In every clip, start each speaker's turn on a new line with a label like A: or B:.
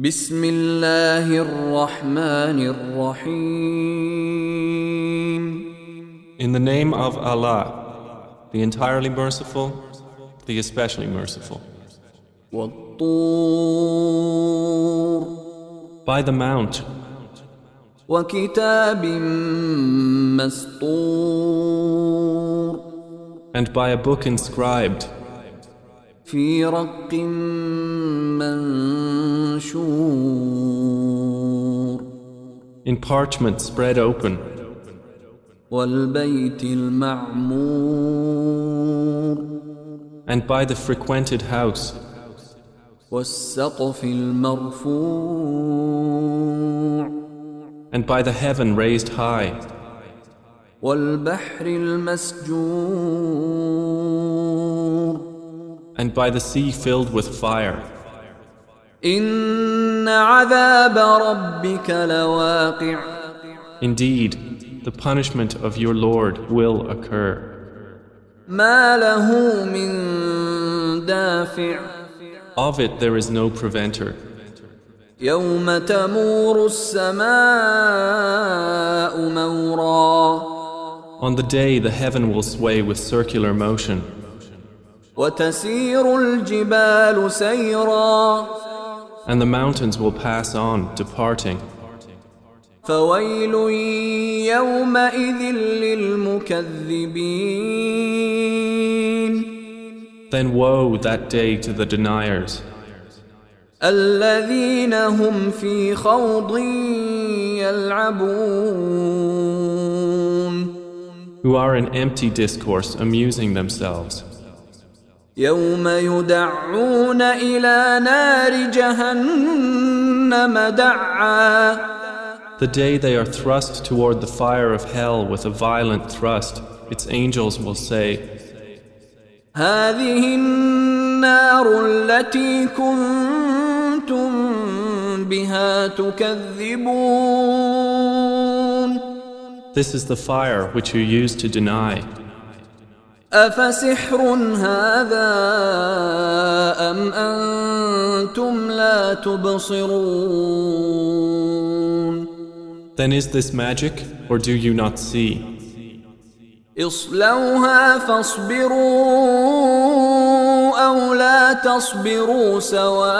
A: بسم الله الرحمن الرحيم
B: In the name of Allah, the entirely merciful, the especially merciful.
A: والطور
B: By the mount,
A: وكتاب مسطور
B: and by a book inscribed,
A: في رق منشور
B: in parchment spread open,
A: والبيت المعمور
B: and by the frequented house,
A: والسقف المرفوع
B: and by the heaven raised high,
A: والبحر المسجور
B: and by the sea filled with fire. Indeed, the punishment of your Lord will occur.
A: ما له من دافع
B: Of it there is no preventer.
A: يوم تمور السماء مورا
B: On the day the heaven will sway with circular motion,
A: وتسير الجبال سيرا
B: and the mountains will pass on, departing.
A: فويل يومئذ للمكذبين
B: Then woe that day to the deniers,
A: الذين هم في خوض يلعبون
B: who are in empty discourse amusing themselves.
A: يوم يدعون إلى نار جهنم دعا
B: The day they are thrust toward the fire of hell with a violent thrust, its angels will say,
A: هذه النار التي كنتم بها تكذبون
B: This is the fire which you used to deny.
A: أفسحر هذا أم أنتم لا تبصرون
B: Then is this magic, or do you not see?
A: اصلوها فاصبروا أو لا تصبروا سواء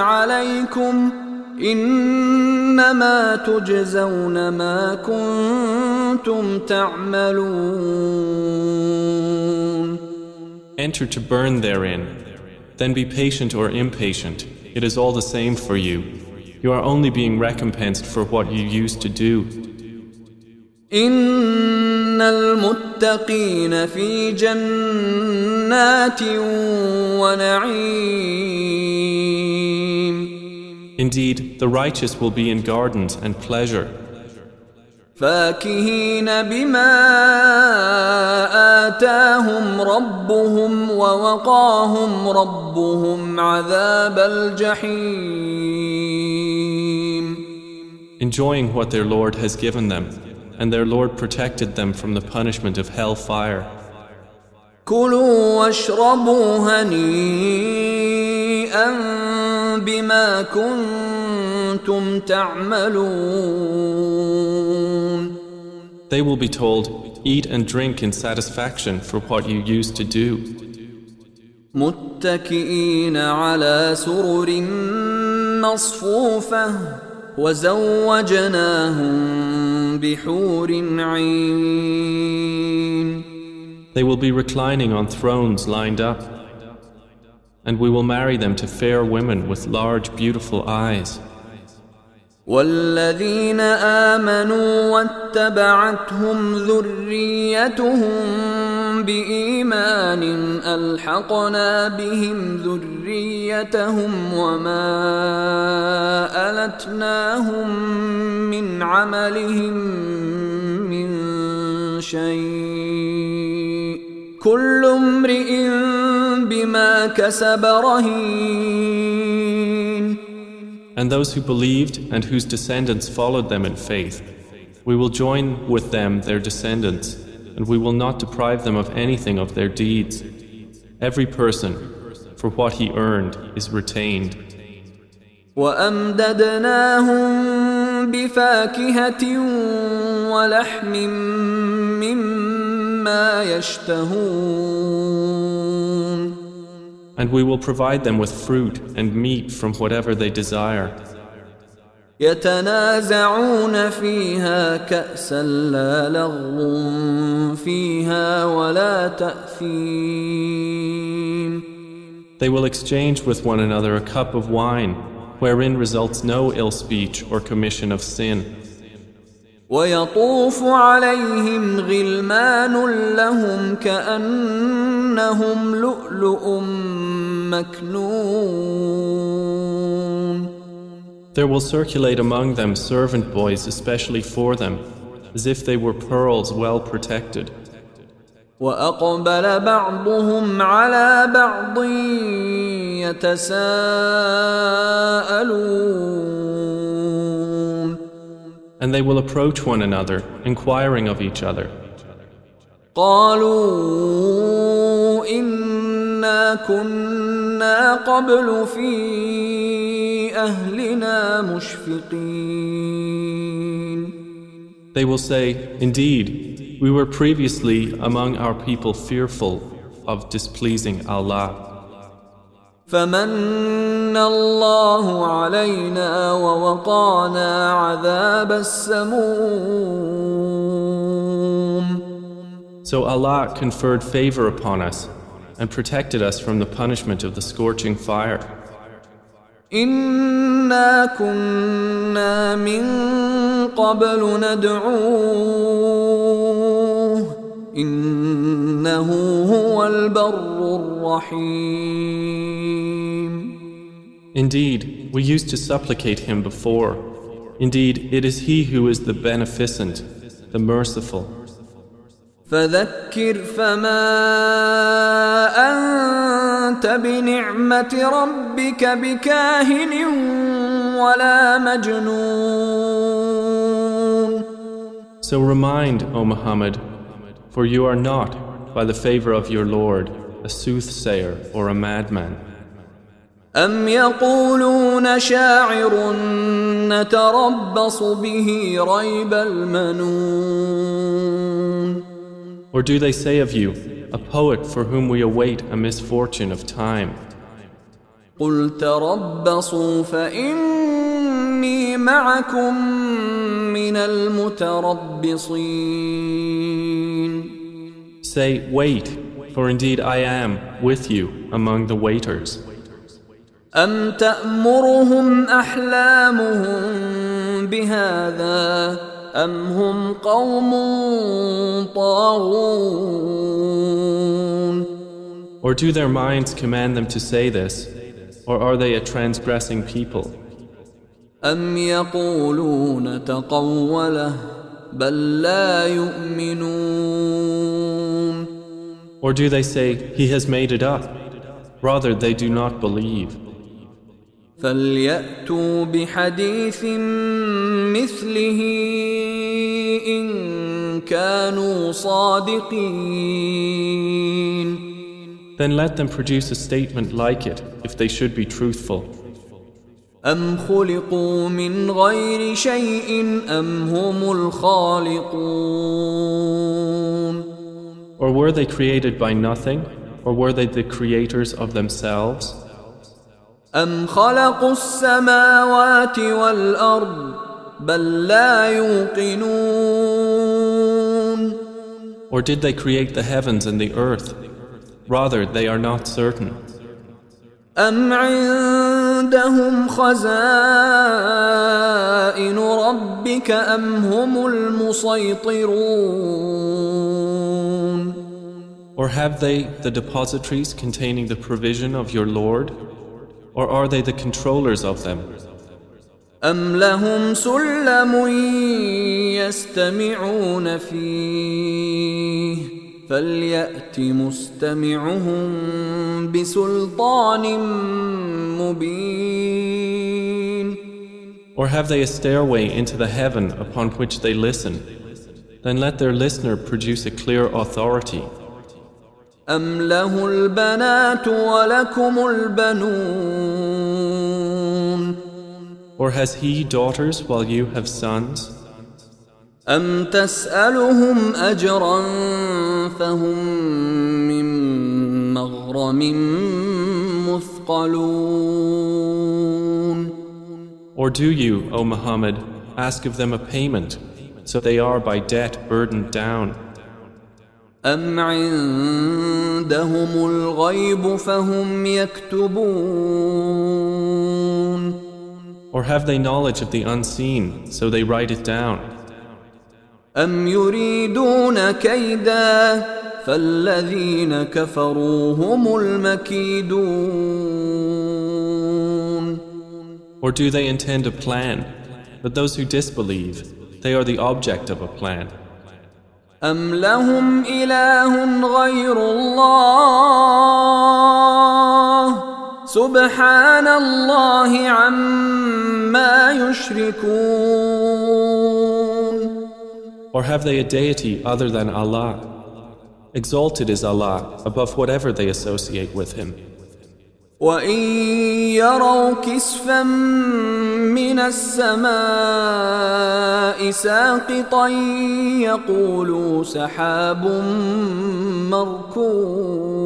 A: عليكم إنما تجزون ما كنتم تعملون
B: Enter to burn therein. Then be patient or impatient. It is all the same for you. You are only being recompensed for what you used to do.
A: إن المتقين في جنات ونعيم
B: Indeed, the righteous will be in gardens and pleasure,
A: فاكهين بما آتاهم ربهم ووقاهم ربهم عذاب الجحيم
B: enjoying what their Lord has given them, and their Lord protected them from the punishment of hell fire.
A: كلوا واشربوا هنيئا بما كنتم تعملون
B: They will be told, Eat and drink in satisfaction for what you used to do,
A: متكئين على سرر مصفوفة وزوجناهم بحور عين
B: They will be reclining on thrones lined up, and we will marry them to fair women with large, beautiful eyes.
A: والذين آمنوا واتبعتهم ذريتهم بإيمان ألحقنا بهم ذريتهم وما ألتناهم من عملهم من شيء كسب رهين
B: And those who believed and whose descendants followed them in faith, we will join with them their descendants, and we will not deprive them of anything of their deeds. Every person, for what he earned, is retained.
A: وامددناهم بفاكهه ولحم مما يشتهون
B: And we will provide them with fruit and meat from whatever they desire.
A: يتنازعون فيها كأسا لا لغو فيها ولا تأثيم
B: They will exchange with one another a cup of wine, wherein results no ill speech or commission of sin.
A: ويطوف عليهم غلمان لهم كأنهم لؤلؤ مكنون
B: There will circulate among them servant boys especially for them, as if they were pearls well protected.
A: وأقبل بعضهم على بعض يتساءلون
B: And they will approach one another, inquiring of each other.
A: قالوا إنا كنا قبل في أهلنا مشفقين
B: They will say, Indeed, we were previously among our people fearful of displeasing Allah.
A: فمن الله علينا ووقانا عذاب السموم
B: So Allah conferred favor upon us and protected us from the punishment of the scorching fire.
A: إنا كنا من قبل ندعوه إنه هو البر الرحيم
B: Indeed, we used to supplicate him before. Indeed, it is he who is the beneficent, the merciful.
A: فذكر فما أنت بنعمة ربك بكاهن ولا مجنون
B: So remind, O Muhammad, for you are not, by the favor of your Lord, a soothsayer or a madman.
A: أم يقولون شاعر نتربص به ريب المنون
B: Or do they say of you, a poet for whom we await a misfortune of time?
A: قل تربصوا فإني معكم من المتربصين
B: Say, wait, for indeed I am with you among the waiters.
A: أم تأمرهم أحلامهم بهذا أم هم قوم طاغون
B: Or do their minds command them to say this? Or are they a transgressing people?
A: أم يقولون تقوله بل لا يؤمنون
B: Or do they say, He has made it up? Rather, they do not believe.
A: فليأتوا بحديث مثله إن كانوا صادقين
B: Then let them produce a statement like it if they should be truthful.
A: أم خلقوا من غير شيء أم هم الخالقون
B: Or were they created by nothing? Or were they the creators of themselves?
A: أم خلقوا السماوات والأرض بل لا يوقنون
B: Or did they create the heavens and the earth? Rather, they are not certain.
A: أم عندهم خزائن ربك أم هم المسيطرون
B: Or have they the depositories containing the provision of your Lord? Or are they the controllers of them?
A: أم لهم سلم يستمعون فيه فليأت مستمعهم بسلطان مبين
B: Or have they a stairway into the heaven upon which they listen? Then let their listener produce a clear authority.
A: أم له البنات ولكم البنون
B: Or has he daughters while you have sons?
A: أم تسألهم أجرا فهم من مغرم مثقلون
B: Or do you, O Muhammad, ask of them a payment, so they are by debt burdened down?
A: أم عندهم الغيب فهم يكتبون
B: Or have they knowledge of the unseen, so they write it down?
A: أم يريدون كيدا فالذين كفروا هم المكيدون
B: Or do they intend a plan? But those who disbelieve, they are the object of a plan.
A: أم لهم إله غير الله سبحان الله عما يشركون
B: Or have they a deity other than Allah? Exalted is Allah above whatever they associate with Him.
A: وإن يروا كسفا من السماء ساقطا يقولوا سحاب مركوم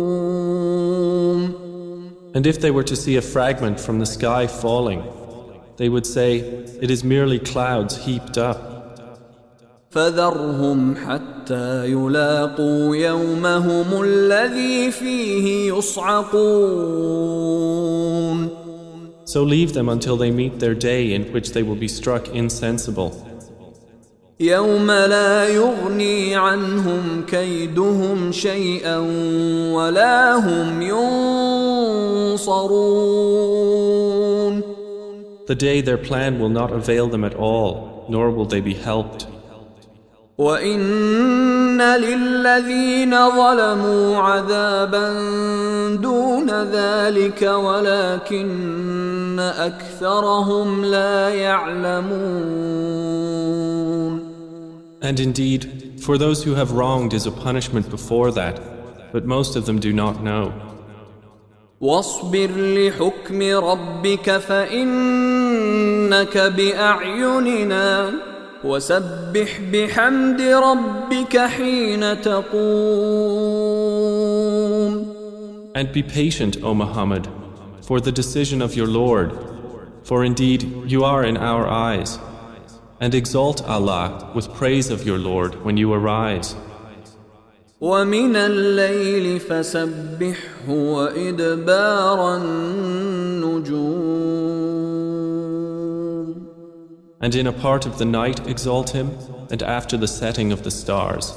B: And if they were to see a fragment from the sky falling, they would say, It is merely clouds heaped up.
A: فذرهم حتى يلاقوا يومهم الذي فيه يصعقون
B: So leave them until they meet their day in which they will be struck insensible.
A: يوم لا يغني عنهم كيدهم شيئا ولا هم ينصرون
B: The day their plan will not avail them at all, nor will they be helped.
A: وإن للذين ظلموا عذابا دون ذلك ولكن أكثرهم لا يعلمون
B: And indeed, for those who have wronged is a punishment before that, but most of them do not know.
A: واصبر لحكم ربك فإنك بأعيننا وسبح بحمد ربك حين تقوم
B: And be patient, O Muhammad, for the decision of your Lord, for indeed you are in our eyes. And exalt Allah with praise of your Lord when you arise.
A: ومن الليل فسبحه وإدبار النجوم
B: and in a part of the night exalt him, and after the setting of the stars.